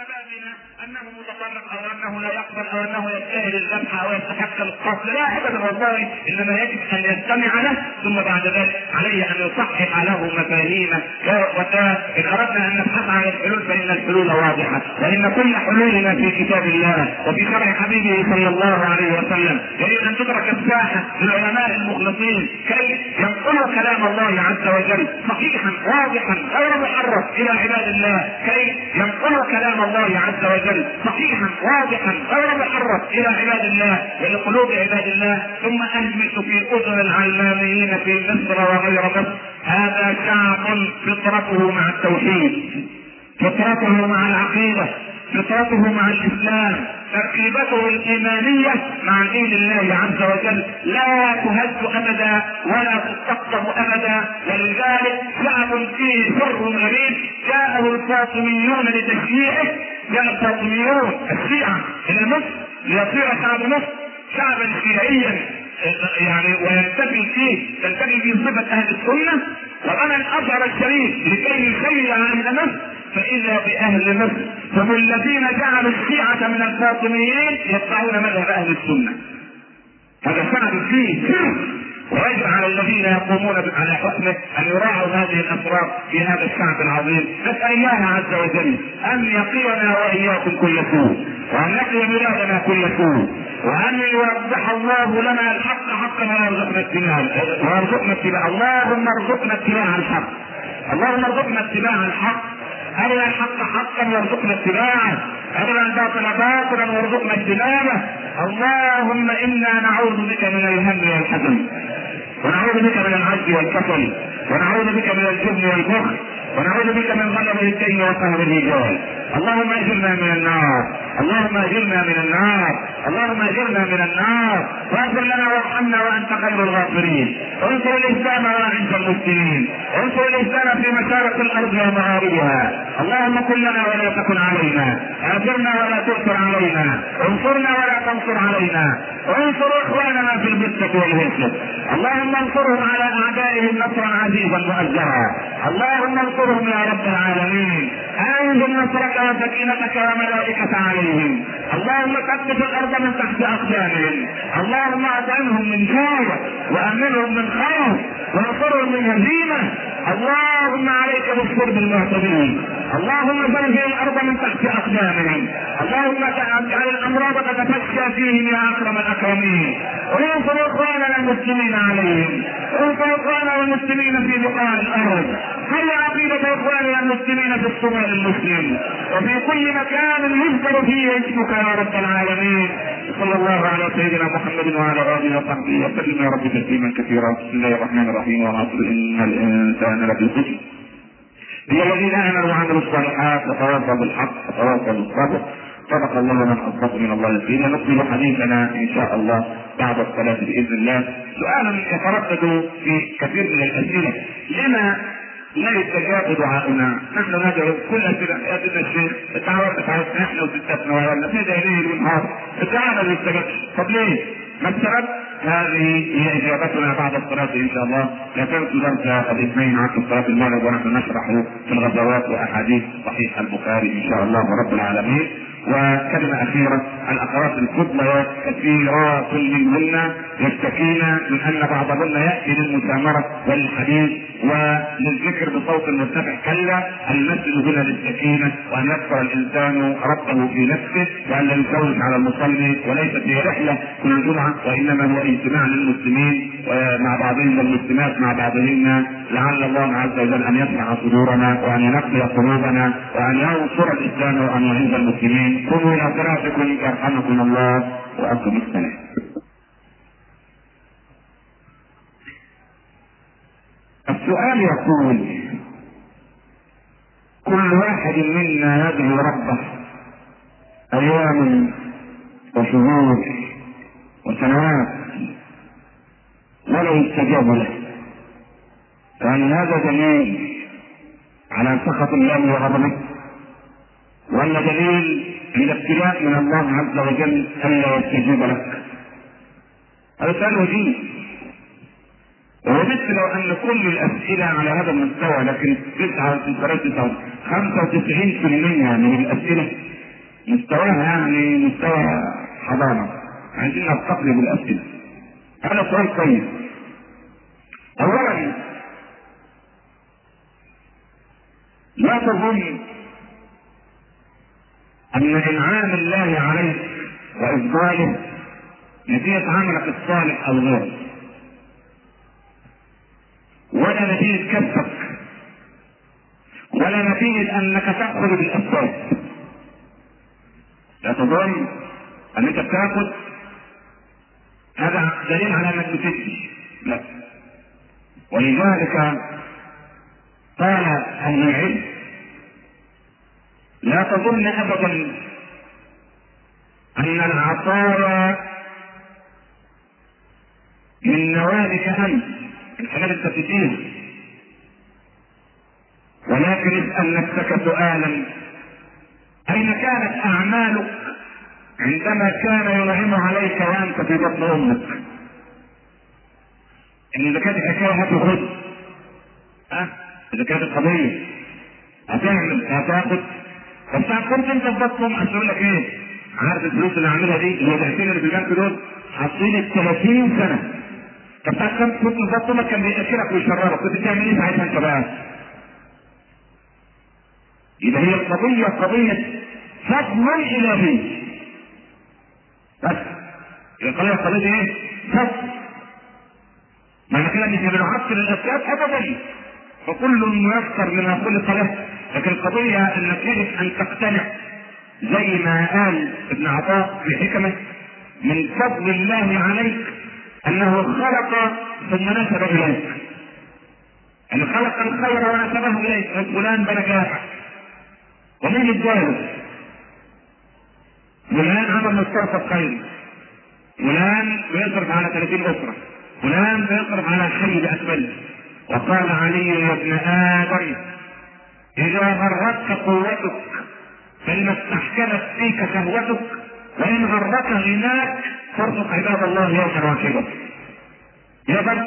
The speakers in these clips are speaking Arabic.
شبابنا أنه متطرف أو أنه لا يقبل أو أنه يجتهد الذبح أو يستحق القتل لا ابدا والله إنما يجب أن يستمع له ثم بعد ذلك عليه أن يصحح له مفاهيمه. يا اخوتاه أن اردنا ان نبحث عن الحلول فإن الحلول واضحة. وإن كل حلولنا في كتاب الله وفي شرع حبيبه صلى الله عليه وسلم يجب أن تدرك الساحة للعلماء المخلصين كي ينقلوا كلام الله عز وجل صحيحا واضحا غير محرف إلى عباد الله كي ينقلوا كلام الله عز وجل صحيحا واضحا غير محرف إلى عباد الله ولقلوب عباد الله. ثم اهمس في أذن العلاميين في مصر وغير مصر. هذا شعب فطرته مع التوحيد فطرته مع العقيدة. فطرته مع الإسلام تركيبته الإيمانية مع دين الله عز وجل لا تهز أبدا ولا تستقطب أبدا. ولذلك شعب فيه سر غريب جاءه الفاطميون لتشييعه جاء الفاطميون الشيعة إلى مصر ليصير شعب مصر شعبا شيعيا. يعني وينتفي فيه تنتفي فيه صفة أهل السنة. وبنى الازهر الشريف لكي يشيع أهل مصر فإذا بأهل مصر هم الذين جعلوا الشيعة من الفاطميين يتبعون مذهب أهل السنة. هذا شعب فيه ويجب على الذين يقومون على حكمه أن يراعوا هذه الاسرار في هذا الشعب العظيم. نسأل الله عز وجل أن يقينا وإياكم كل سوء وأن يقي بلادنا كل سوء وأن يوضح الله لنا الحق حقا ويرزقنا اتباعه. ويرزقنا اتباع اللهم ارزقنا اتباع الحق. اللهم ارزقنا اتباع الحق. أرنا الحق حقا وارزقنا اتباعه. أرنا الباطل باطلا وارزقنا اجتنابه. اللهم إنا نعوذ بك من الهم والحزن. ونعوذ بك من العجز والكسل. ونعوذ بك من الجبن والبخل. ونعوذ بك من غلبة الدين وقهر الرجال. اللهم اجرنا من النار. اللهم اجرنا من النار اللهم اجرنا من النار. واغفر لنا وارحمنا وأنت خير الغافرين. انصر الإسلام واعز المسلمين. انصر الإسلام في مشارق الأرض ومغاربها. اللهم كن لنا ولا تكن علينا. اجرنا ولا تؤثر علينا. انصرنا ولا تنصر علينا. انصر إخواننا في البسة والهسة اللهم انصرهم على أعدائهم نصرا عزيزا مؤجرا. اللهم انصرهم يا رب العالمين. نصرك وسكينتك وملائكة عليهم. اللهم ثبت الأرض من تحت أقدامهم. اللهم اطعمهم من جوع وأمنهم من خوف وانصرهم من هزيمة. اللهم عليك بالشرب المعتدين اللهم زلزل الأرض من تحت أقدامهم. اللهم اجعل الأمراض تتفشى فيهم يا أكرم الأكرمين. وانصر إخواننا المسلمين عليهم. انصر إخواننا المسلمين في بقاع الأرض. هيا عقيدة إخواننا المسلمين في الصومال المسلم. وفي كل مكان يذكر فيه اسمك يا رب العالمين. صلى الله على سيدنا محمد وعلى آله وصحبه وسلم. يا رب تسليما كثيرا. بسم الله الرحمن الرحيم. والعصر إن الإنسان لفي خسر. هي الذين آمنوا وعملوا الصالحات وتواصوا بالحق وتواصوا بالصبر. صدق الله من أصدق من الله الكريم نكمل حديثنا إن شاء الله بعد الصلاة بإذن الله. سؤال يتردد في كثير من الأسئلة. لما لا يستجاب دعاؤنا نحن ندعو كل يا الشيخ. الدعوات بتاعتنا إحنا وستاتنا ولا في ليل ونهار الدعاء ما بيستجابش طب ليه؟ ما السبب؟ هذه هي إجابتنا بعد الصلاة إن شاء الله. لا تنسوا درس الاثنين عقب صلاة المغرب ونحن نشرح في الغزوات وأحاديث صحيح البخاري إن شاء الله رب العالمين. وكلمة أخيرة الأخوات الفضليات كثيرات منهن يشتكين من أن بعضهن يأتي للمسامرة والحديث وللذكر بصوت مرتفع كلا المسجد هنا للسكينة وأن يذكر الإنسان ربه في نفسه وأن لا يشوش على المصلي وليست هي رحلة كل جمعة وإنما هو اجتماع للمسلمين مع بعضهم والمسلمات مع بعضهن. لعل الله عز وجل أن يفتح صدورنا وأن ينقي قلوبنا وأن ينصر الإسلام وأن يعز المسلمين. قوموا إلى صلاتكم يرحمكم الله وأقم السلام السؤال يقول كل واحد منا يدعو ربه أيام وشهور وسنوات ولا يستجاب له. يعني هذا دليل على سخط الله وغضبه ولا دليل من ابتلاء من الله عز وجل الا يستجيب لك. هذا سؤال وجيه. ووددت لو أن كل الأسئلة على هذا المستوى لكن 9 9 95% من الأسئلة مستواها يعني مستوى حضانة. عايزين نستقبل بالأسئلة. هذا سؤال كويس اولا لا تظن أن إنعام الله عليك وإفضاله نتيجة عملك الصالح أو غيره. ولا نتيجة كسبك ولا نتيجة أنك تأخذ بالاسباب لا تظن ان انت بتاخذ هذا دليل على أنك بتدي لا. ولذلك قال أهل العلم لا تظن ابدا أن العطايا من نوالك أنت انت بتديها ولكن اسال نفسك سؤالا. أين كانت أعمالك عندما كان ينعم عليك وأنت في بطن أمك؟ إن اذا كانت الحكاية هتاخد ها إذا كانت القضية هتعمل هتاخد بس كنت انت بطن أمك يقول لك إيه؟ عارف الفلوس اللي عاملها دي اللي ضعفين اللي في البنك دول حاطين 30 سنة. طب بتاع كم كنت أمك كان بيأكلك ويشربك؟ كنت بتعمل إيه ساعتها انت بقى؟ يبقى هي القضية قضية فضل إلهي. بس. القضية قضية إيه؟ فضل. معنى كده مش بنعطل الاسباب ابدا. فكل ميسر لما خلق له لكن القضية إنك يجب أن تقتنع زي ما قال ابن عطاء في حكمة من فضل الله عليك أنه خلق ثم نسب إليك. ان خلق الخير ونسبه إليك فلان بنجاح ومين اداله فلان عمل مستوصف خير فلان بيصرف على 30 اسره فلان بيصرف على حي باكمله وقال علي يا ابن آدم إذا غرتك قوتك فلما استحكمت فيك شهوتك وإن غرك غناك فارزق عباد الله واحدا يقدر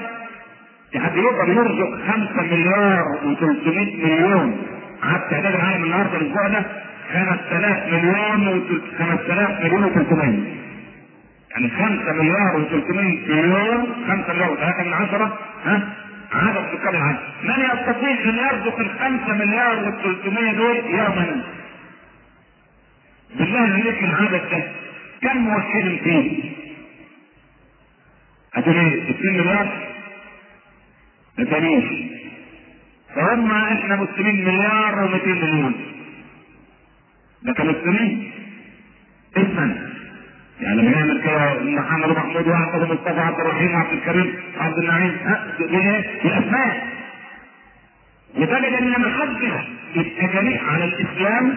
في حد يقدر يرزق 5 مليار و300 مليون على تعداد العالم النهارده الأسبوع ده 5000 مليون و 5000 مليون و300 يعني 5 مليار و300 مليون 5 مليار و3 من عشرة ها؟ عدد سكان العالم من يستطيع أن يرزق ال 5 مليار و 300 دول يوما بالله عليك العدد ده كم موكل فيه؟ هتقول إيه؟ 2 مليار؟ ما فهم إحنا مسلمين مليار و200 مليون ده كمسلمين اسما يعني لما كده محمد محمود واحمد مصطفى عبد الرحيم وعبد الكريم وعبد النعيم إيه؟ الاسماء لدرجة إن ما حدش يتجرئ على الإسلام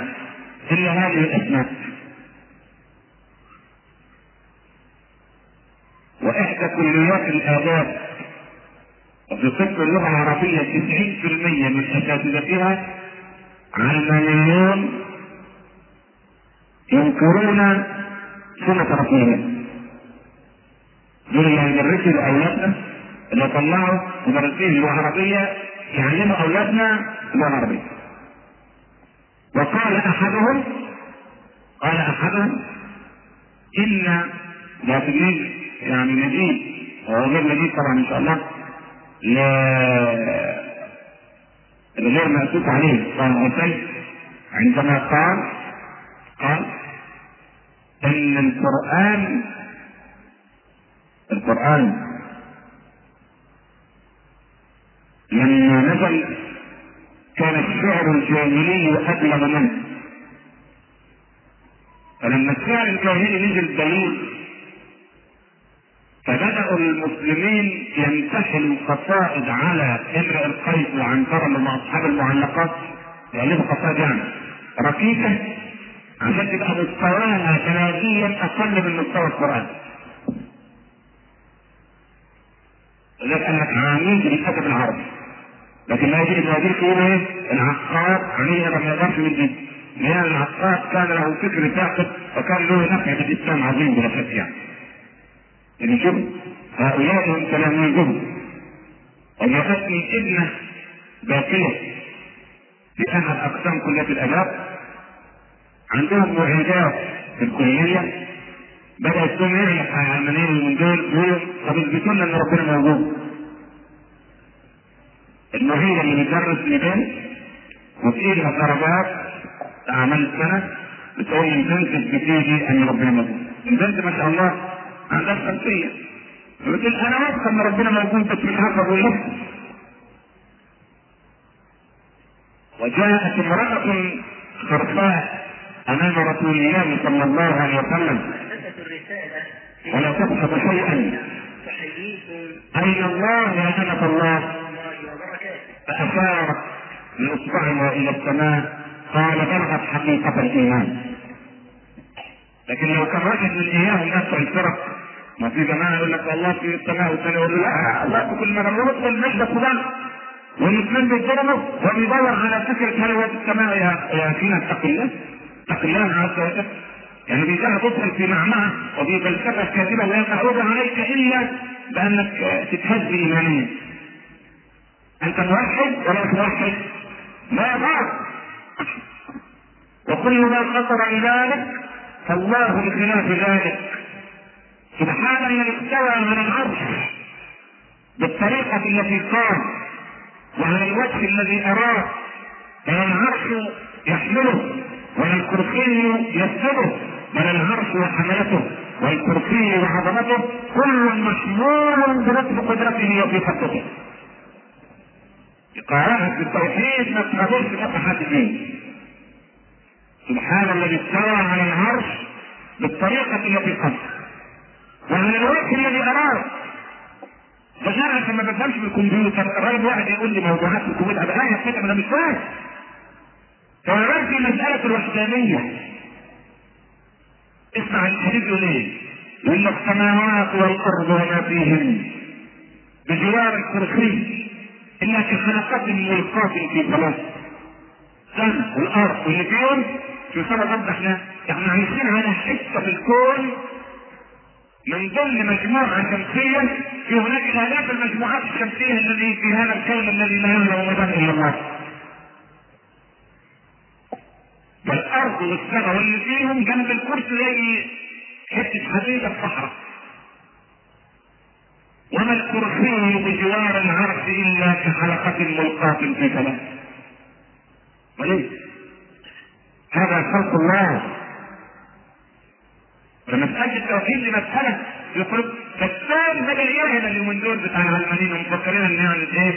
الا هذه الأسماء وإحدى كليات الآداب وفي قسم اللغة العربية 90% من أساتذتها علمانيون ينكرون سنة رسولنا دول اللي هيدرسوا لاولادنا اللي طلعوا مدرسين اللغة العربيه يعلموا أولادنا اللغة العربيه وقال أحدهم قال أحدهم إن ده تلميذ يعني نجيب غير نجيب طبعا إن شاء الله الغير مأسوس عليه قال عندما قال قال إن القرآن القرآن لما نزل كان الشعر الجاهلي أبلغ منه. فلما الشعر الجاهلي نزل دليل فبدأوا المسلمين يمتحنوا قصائد على إمرئ القيس وعنترة من أصحاب المعلقات يألفوا قصائد يعني ركيكة عشان تبقى مستواها تنازيا أقل من مستوى قال لك عميد للأدب العربي. لكن ما يجي الموازين تقول إيه؟ العقاد عميد ما يقدرش يدي. لأن العقاد كان له فكر ثاقب وكان له نفع في الإسلام عظيم بلا شك يعني. يعني شوف هؤلاء هم تلاميذهم وجاءتني ابنة باقية في احد أقسام كلية الأداب عندهم معيدات في الكلية. بدات تقوم على العلمانيين من دول يقولوا طب اثبتوا لنا إن ربنا موجود. المعيده اللي بيدرس لبنت ايدها درجات أعمال السنة بتقول البنت بتيجي أن ربنا موجود. البنت ما شاء الله عندها خلفية. بتقول أنا واثقه إن ربنا موجود بس مش عارفه أقول لكم وجاءت امرأة خرفاء أمام رسول الله صلى الله عليه وسلم. ولا تبحث شيئا. أين الله يا أمة الله؟ فأشارت بإصبعها إلى السماء. قال بلغت حقيقة الإيمان. لكن لو كان واحد من إياهم نفسه الفرق ما في جماعة يقول لك الله في السماء والثاني يقول لا الله في كل مكان ندخل المجد فلان. والاثنين بيتضربوا وبيدور على فكرة هل هو في السماء يا يا فينا اتق الله اتق الله عز يعني بيجعل تدخل في معمعة وفي فلسفة كاذبة لا تعود عليك إلا بأنك تتهز إيمانيا أنت موحد ولا مش موحد؟ لا بعد وكل ما خطر بذلك فالله بخلاف ذلك. سبحان من استوى على العرش بالطريقة التي قام وعلى الوجه الذي أراه. ولا العرش يحمله. ولا الكرسي يسجده ولا العرش وحملته والكرسي وعظمته كل محمول بنصف قدرته خطته قراءة التوحيد ما تقابلش فتحات الدين سبحان الذي استوى على العرش بالطريقة التي قصد وعلى الوجه الذي أنا عشان ما بفهمش بالكمبيوتر. الراجل واحد يقول لي موضوعات الكمبيوتر. أنا كده أنا مش فاهم. في مسألة الوحدانية اسمع الحديث إيه؟ يقول السماوات والأرض وما فيهن بجوار الكرسي انها كخلقات ملقاة في ثلاث السماء والارض واللي فيهم في سنة غض إحنا إحنا عايشين على حتة في الكون من ضمن مجموعة شمسية في هناك آلاف المجموعات الشمسية الذي في هذا الكون الذي لا يعلم مدى إلا الله. واللي فيهم جنب الكرسي زي حتة حديدة في صحراء. وما الكرسي بجوار العرش إلا كحلقة ملقاة في فلاة. وليه؟ هذا خلق الله فمسألة التوحيد دي مسألة كالثاني بدا الياهل اليومين دول بتاع العلمانيين ومفكرين ان يعني إيه؟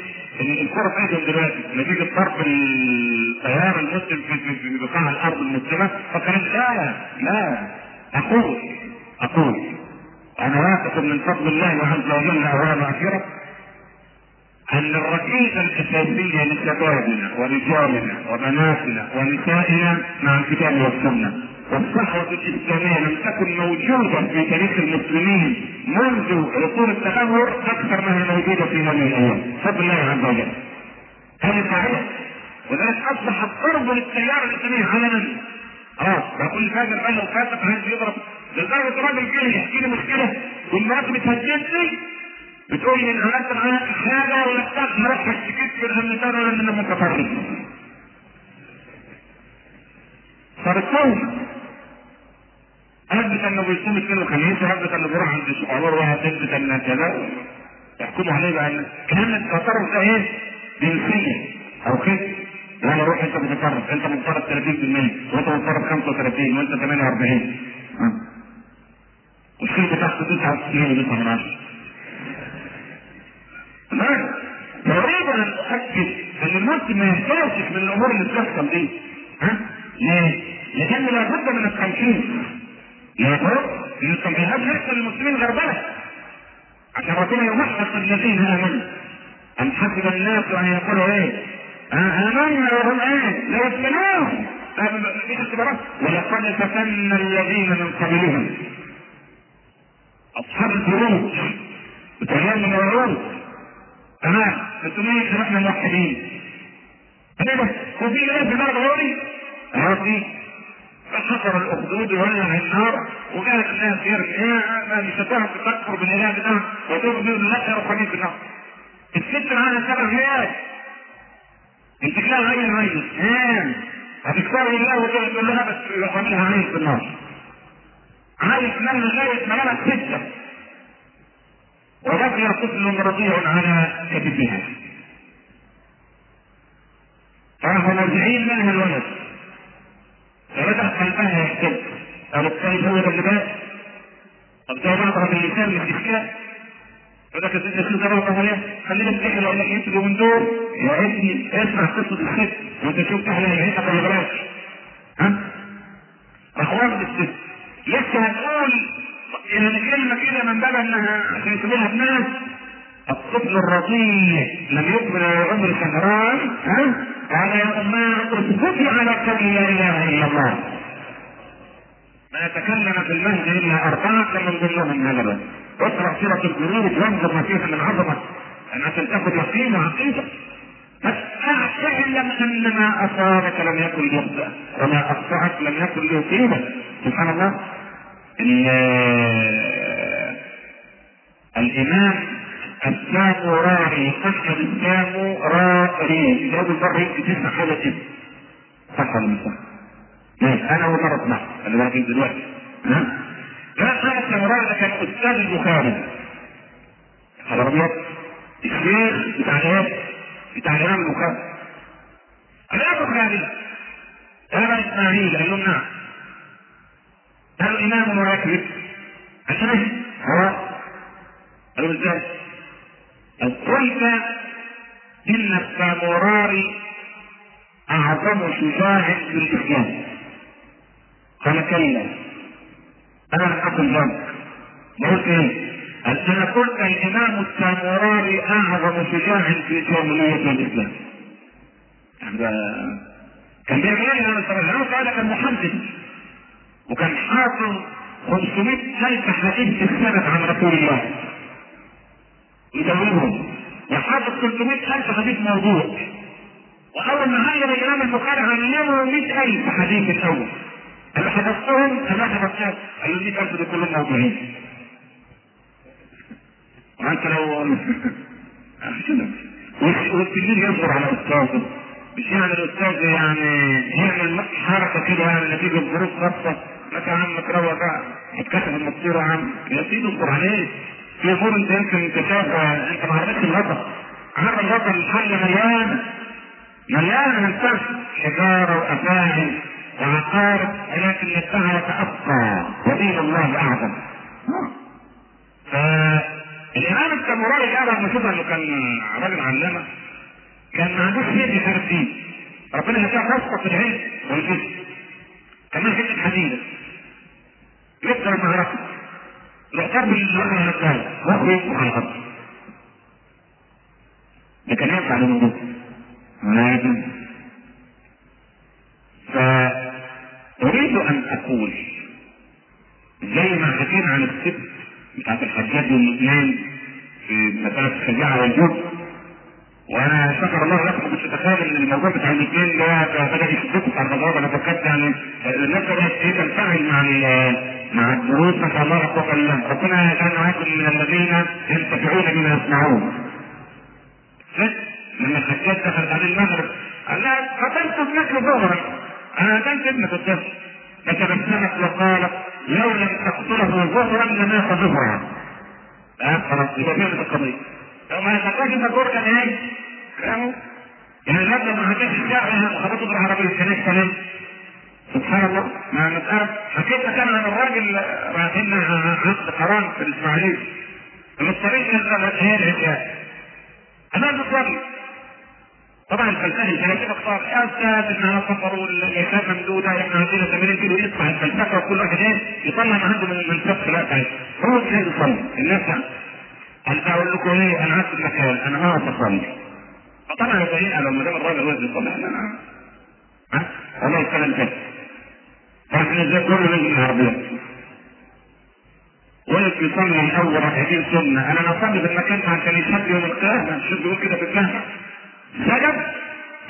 الكرة في ايدهم دلوقتي نتيجة ضرب التيار المسلم في, بقاع الأرض المسلمة. فكرين لا لا أقول أقول. أنا واثق من فضل الله عز وجل اوام اخره أن الركيزة الاساسية لشبابنا ورجالنا وبناتنا ونسائنا مع الكتاب والسنة. والصحوة الإسلامية لم تكن موجودة في تاريخ المسلمين منذ عصور التدهور أكثر ما هي موجودة في هذه الأيام، بفضل الله عز وجل. هذه صحيح؟ وذلك أصبح الضرب للتيار الإسلامي علنا. كل فاجر بقى لو فاسق عايز يضرب. لدرجة راجل جاي يحكي لي مشكلة. والمرأة بتهددني بتقول لي عملت معاك حاجة ولا بتاع هروح اشتكيك في الأمريكان ولا من المتفرج. فبالتالي اثبت انه بيصوم اثنين وخميس واثبت انه بيروح عند الشعور وهتثبت أن كذا يحكموا عليه بأن كان التصرف ده إيه؟ جنسية. أو كده وأنا أروح أنت متصرف أنت متصرف 30% وأنت متصرف 35 وأنت 48 والشيء بتاعته 99 و9 من 10 تمام اريد أن اؤكد أن المسلم ما يحتاجش من الأمور اللي بتحصل دي. ها؟ ليه؟ لأن لابد من التنفيذ لابد من التنفيذ هذا يحصل للمسلمين غربله عشان ربنا يمحص الذين آمنوا. أم حسب الناس أن يقولوا إيه؟ آمنا وهم إيه؟ لا اختبارات. ولقد فتنا الذين من قبلهم. أصحاب الفروج بتهيأ من العروض تمام. أنتم مين إحنا موحدين. كده وفي إيه في بلد غوري عرفي فحفر الأخدود وولع النار وقال الناس يرمي ما مش هتعرف تكفر بالاله بتاعها وتؤمن لا يا رباني في النار الست معاها سبع عيال انت لها عين عين ها هتكسري الله وتقول تقول لها بس يروح منها عين في النار عايز من لغايه ما لها سته وبقي طفل رضيع على كتفها فراحوا مرجعين منها الولد. قالت كيف هو ده اللي بات طب ده بعضها باللسان مش مشكلة فده كانت الست ده الله عليه خلينا لو انك أنتوا من دول يا ابني اسمع قصة الست وأنت شفت إحنا العيشة ولا بلاش ها؟ أخوان الست لسه هتقول يعني كلمة كده من باب إنها عشان يسموها ابنها الطفل الرضيع لم يكمل عمر شهران ها؟ يا اماه اسكتي على قول لا إله إلا الله. ما تكلم في المهد إلا اربعه من ضمنهم هذا اقرأ سيره الجنود وانظر ما فيها من عظمة. ان عشان تاخذ يقين وعقيده بس اعلم أن ما أصابك لم يكن ليخطئك وما أخطأك لم يكن ليصيبك سبحان الله. الإمام الساموراري احمد الساموراري بالمرة يمكن تسمع حاجة صح ولا مش صح؟ ماشي أنا اسمع خلي بالك انت دلوقتي احمد الساموراري ده كان أستاذ البخاري خبر أبيض. الشيخ بتاع إيه؟ بتاع الامام البخاري الامام البخاري قال اسماعيل قال لهم نعم. قالوا إمام مراكب عشان؟ هو. قالوا إزاي؟ قلت إن الساموراري أعظم شجاع في الإسلام. قال كلا أنا لم أقل ذلك قلت إيه؟ قال أنا قلت الامام الساموراري أعظم شجاع في جاهليه الإسلام. كان بيعمل إيه الامام الساموراري؟ هذا كان محدث وكان حافظ 500 ألف حديث في عن رسول الله. يدونهم. وحافظ 300 ألف حديث موضوع. وأول ما هاجر الإمام البخاري علمه 100 ألف حديث الأول. أنا حفظتهم أنا حفظتهم له 100 ألف دول كلهم موضوعين وأنت لو والتلميذ يصبر على أستاذه مش يعني الأستاذ يعني يعمل حركة كده يعني نتيجة ظروف خاصة. مثلا عمك روى بقى اتكتب المصير عم يا سيدي اصبر عليه. في امور انت يمكن انت شايفها انت ما عرفتش الوطن عارف الوطن الحل مليان. مليان من فرش حجاره وافاعي وعقارب ولكن الدعوة أبقى ودين الله أعظم. فالإمام الساموراي قال لما شوف إنه كان راجل علامة كان ما عندوش شيء يحارب فيه. ربنا يديها خاصة في العلم والجسم. كمان حتة حديدة. يقدر المعركة. يعتبر بالله الرجال وهو على الأرض. لكن ينفع للوجود. لازم فأريد أن أقول زي ما حكينا عن الست بتاعت الحجاج والاثنين في مسألة الشجاعة والجود. وأنا شكر الله لكم مش متخيل إن الموضوع بتاع الاثنين ده بدأ يشدكم على الموضوع أنا فكرت يعني الناس بدات إيه تنفعل مع مع الدروس ما شاء الله الا بالله ربنا يجعلنا معاكم من الذين ينتفعون بما يسمعون. لما الحجاج دخلت عليه المغرب قال لها قتلت ابنك ظهرا أنا قتلت ابنك الطفل فتبسمت وقالت لو لم تقتله ظهرا لمات ظهرا. آه خلاص يبقى فهمت القضية لو ما قتلتش الظهر كان إيه؟ يعني النبي ما حكاش الشعر خبطه بالعربية كان إيش كمان؟ سبحان الله. ما مسألة حكيت كان عن الراجل رايحين عقد قران في الإسماعيلية. المضطرين كان هي العشاء أنا بصلي طبعا الفلاسفه اختار يا أستاذ إحنا سفر والحساب ممدودة إحنا عندنا 80 كيلو يطلع الفلسفه وكل واحد إيه؟ يطلع ما عنده من من فقه لا تعيش هو عايز يصلي الناس أنا أقول لكم إيه؟ أنا عارف المكان. أنا هقف اصلي فطبعا الدليل لما دام الراجل هو اللي يصلي أنا ها؟ والله الكلام كده فاحنا إزاي كل نجم العربية. ولد يصلي من أول ركعتين سنه أنا أصلي في المكان عشان يشهد يوم القيامة. مش يقول كده في الكهف سجد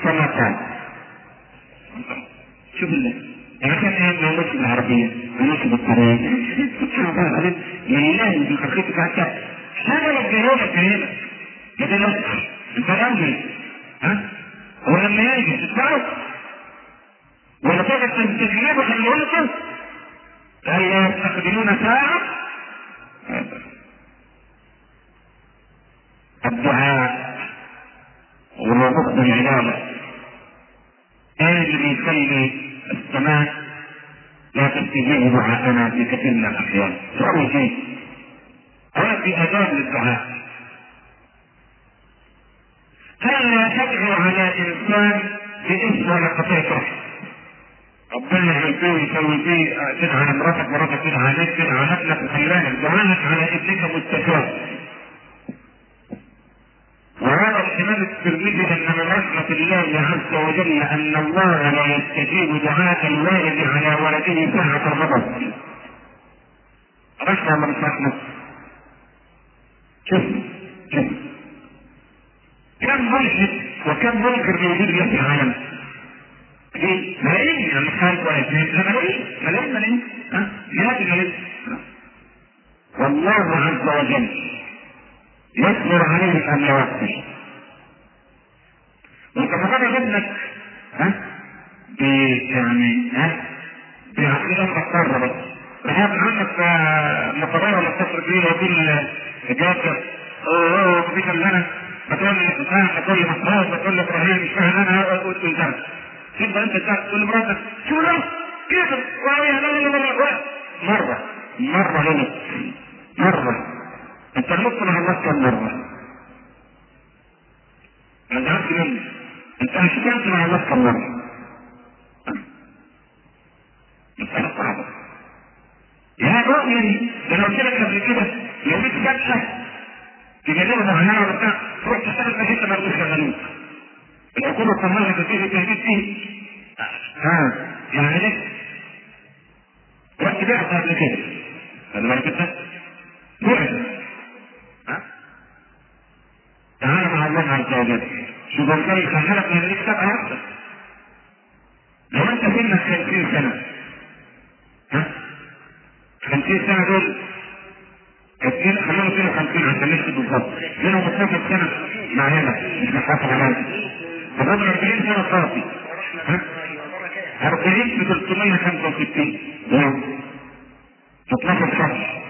كما قال. شوف الله يعني كان إيه ما يمشي بالعربية يمشي بالطريق سبحان الله العظيم لله في خلقتك حتى هذا الجنوب الكريمة ما تنسش أنت راجل ها؟ هو لما يجي تدفعه ولا تقدر تستجيبه خلوته هل يستخدمون ساعة. الدعاء. إيه اللي بيخلي السماء لا تستجيب دعاءنا في كثير من الأحيان. سؤال شيء هذه آداب للدعاء. هل لا تدعو على إنسان باسم ولا رحم ربنا يعمل ويسوي فيه تدعى على مراتك تدعى عليك تدعى على ابنك وخلانك دعائك على ابنك مستجاب وهذا الإمام الترمذي أن من رحمة الله عز وجل أن الله لا يستجيب دعاء الوالد على ولده ساعة الغضب. رحمة من رحمة. شوف شوف كم ملحد وكم منكر موجود في العالم؟ ملايين يعني عارف ولا اثنين ملايين. ملايين ملايين. ها؟ مئات الملايين والله عز وجل يصبر عليه أن يوفي. وانت مجرد ابنك ها؟ يعني ها بعقيدة مضطره بس فهذا عندك مقرره ولا تصل بيه ويقول جابر أوه الا أنا بتقول لي فاهم بتقول لي محمود بتقول لي إبراهيم مش فاهم أنا أقول إنت. تبقى أنت تقول لمراتك شو ده؟ كيف؟ لا لا لا لا مرة مرة غلط مرة. انت غلطت مع الله كم مرة؟ تعرفش مني انت اشتغلت مع الله كم مرة؟ مسألة صعبة يا مؤمن ده أنا قلت لك قبل كده لو جيت فجأة تجنبه معينة ولا بتاع تروح تشتغل في حتة ما تشغلوك الحكومة الصناعية تبتدي تهديد فيه ها؟ يعني ليه؟ رحت بعت قبل كده. خلي بالك انت بعت تعالى الله عز وجل. شوف ربنا يخليك من ليك سبعة لو أنت سنك 50 سنة؟ ها؟ 50 سنة دول اثنين خلينا 52 عشان نكتب بالظبط منهم 12 سنة؟ معانا مش محافظ عليها فضل 40 سنة صافي. ها؟ 40 في 365 يوم 12 شهر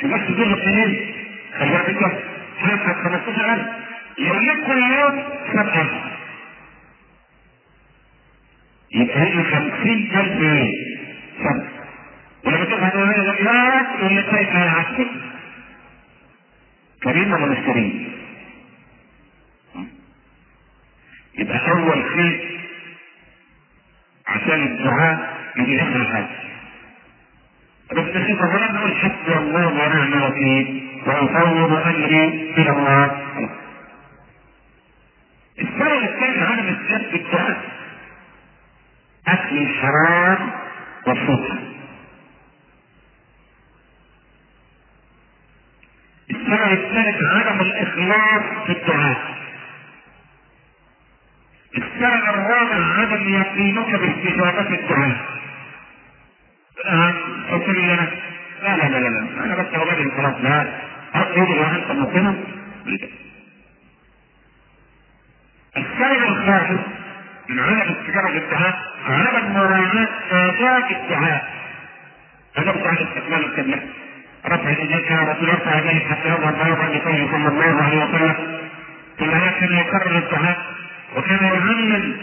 شو بس دول الاثنين خلي بالك حتى 15000 يومين كل يوم سبعة يبقى هي 50000 إيه؟ سنة ولما تفهم هذا الإمارات اللي كيف يعكس كريم ولا مش كريم؟ يبقى أول شيء عشان الدعاء يجي آخر حاجة بس نسيت فلان نقول حسبي الله ونعم الوكيل وأفوض أمري إلى الله السبب الثاني عدم استجابة الدعاء أكل الحرام والسكر السبب الثالث عدم الإخلاص في الدعاء. السبب الرابع عدم يقينك باستجابة الدعاء. قلت لي أنا لا لا لا لا أنا بس هو خلاص لا. أقول وانت مقيم السبب الخامس من عدم استجابة الدعاء عدم مراعاة آداب الدعاء. آداب الدعاء استقبال القبلة رفع اليدين كان الرسول يرفع يديه حتى يظهر يظهر لقوله صلى الله عليه وسلم. الآيات كان يكرر الدعاء. وكان يعلم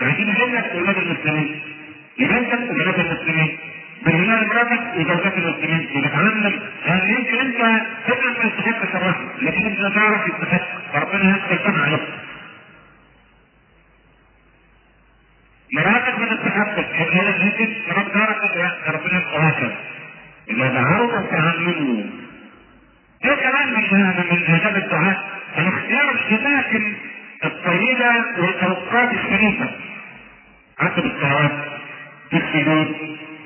عايزين لك ولاد المسلمين. لبنتك وبنات المسلمين. بالهلال مراتك وزوجات المسلمين. وتتعلم يعني يمكن انت تبقى ما يستحقش الرحمة. لكن انت تعرف يستحق فربنا يسال عليك مراتك ما تستحقش هي ممكن مرات جارك ربنا يسال هكذا اذا دعوت فعملوا إيه كمان من من اداب الدعاء الاختيار الاماكن الطيبه والاوقات الشريفه عقب الصلوات في السجود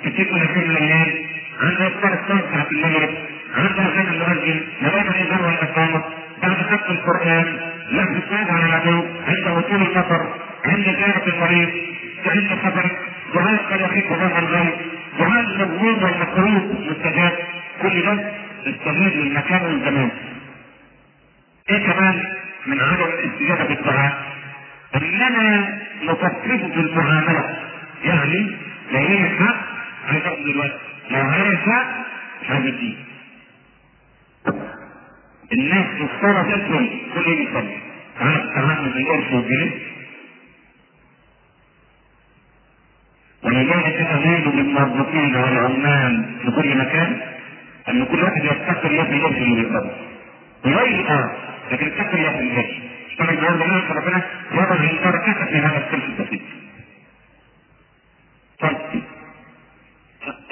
تسيب من كل الليل عند افطار الصلاه بتاعت المغرب عند اذان المؤذن لغايه الاذان والاقامه بعد ختم القران لفظ الصلاه على العدو عند وصول المطر عند زياره المريض عند السفر دعاء قد يخيف ظهر الغيب دعاء المظلوم والمكروه مستجاب كل ده استجاب للمكان والزمان إيه كمان من عدم الاستجابه بالدعاء اننا نفكر في المعامله يعني لا هي حق عايز اخد دلوقتي لو عايز اديه الناس في الصلاة كل يوم تعال تعال من القرش والجنيه ولذلك امال للموظفين والعمال في كل مكان أن كل واحد يتقي الله في القرش اللي بيقبضه آه لكن اتقي الله في القرش اشتغل النهارده معاك ربنا وضع البركه في هذا القرش البسيط. طيب.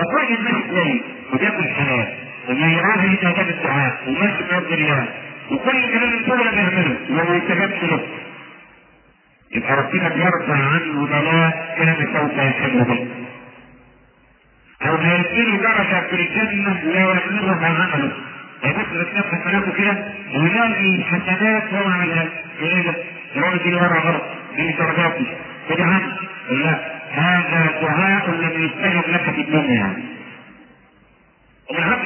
الراجل ماشي كويس وبياكل حلال وبيراعي آداب الدعاء وماشي بيرضي الله وكل كلام الشغل بيعمله وما يستجابش له. يبقى ربنا بيرضى عنه بلاء كان سوف يحل به أو هيديله درجة في الجنة لا يبلغها عمله. يبص لكتاب حسناته كده ويلاقي حسنات ده؟ الراجل دي ورا غلط دي درجاتي كده عنه لا هذا دعاء لم يستجب لك في الدنيا. هنا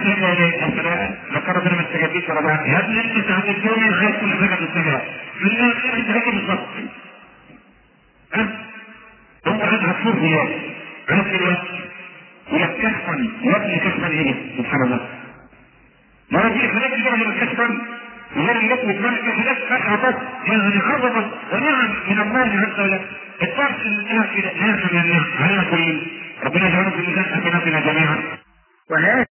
الاسماء ذكر استجابليش ولا بعد يا ابني انت ساعة الدنيا عايز كل حاجة تستجاب في الآخر أنت هيك بالظبط أنت. عايز هتشوف هي عرفت الوقت ويكتشفن وابني كشفا إيه سبحان الله ما هو حاجات كده من الكشفا غير بتبان في حاجات فاتحه يعني عظمه ونعم من الله عز وجل. الدرس اللي كده نعم من النعم علينا ربنا يجعلنا في ميزان حسناتنا جميعا. وهذا